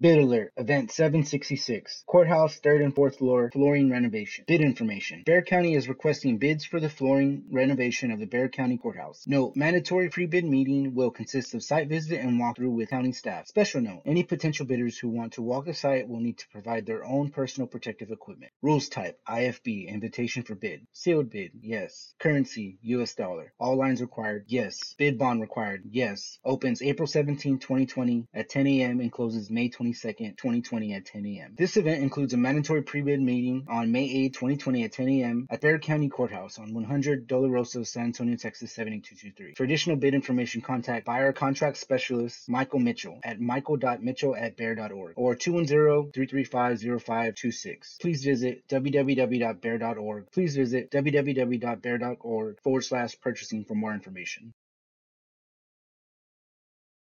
Bid alert. Event 766. Courthouse, third and fourth floor, flooring renovation. Bid information. Bexar County is requesting bids for the flooring renovation of the Bexar County Courthouse. Note, mandatory pre-bid meeting will consist of site visit and walkthrough with county staff. Special note, any potential bidders who want to walk the site will need to provide their own personal protective equipment. Rules type, IFB, invitation for bid. Sealed bid, yes. Currency, US dollar. All lines required, yes. Bid bond required, yes. Opens April 17, 2020 at 10 a.m. and closes May 22nd, 2020 at 10 a.m. This event includes a mandatory pre-bid meeting on May 8, 2020 at 10 a.m. at Bexar County Courthouse on 100 Dolorosa, San Antonio, Texas 78223. For additional bid information, contact buyer contract specialist Michael Mitchell at michael.mitchell at bexar.org or 210-335-0526. Please visit www.bexar.org. Please visit www.bexar.org forward slash purchasing for more information.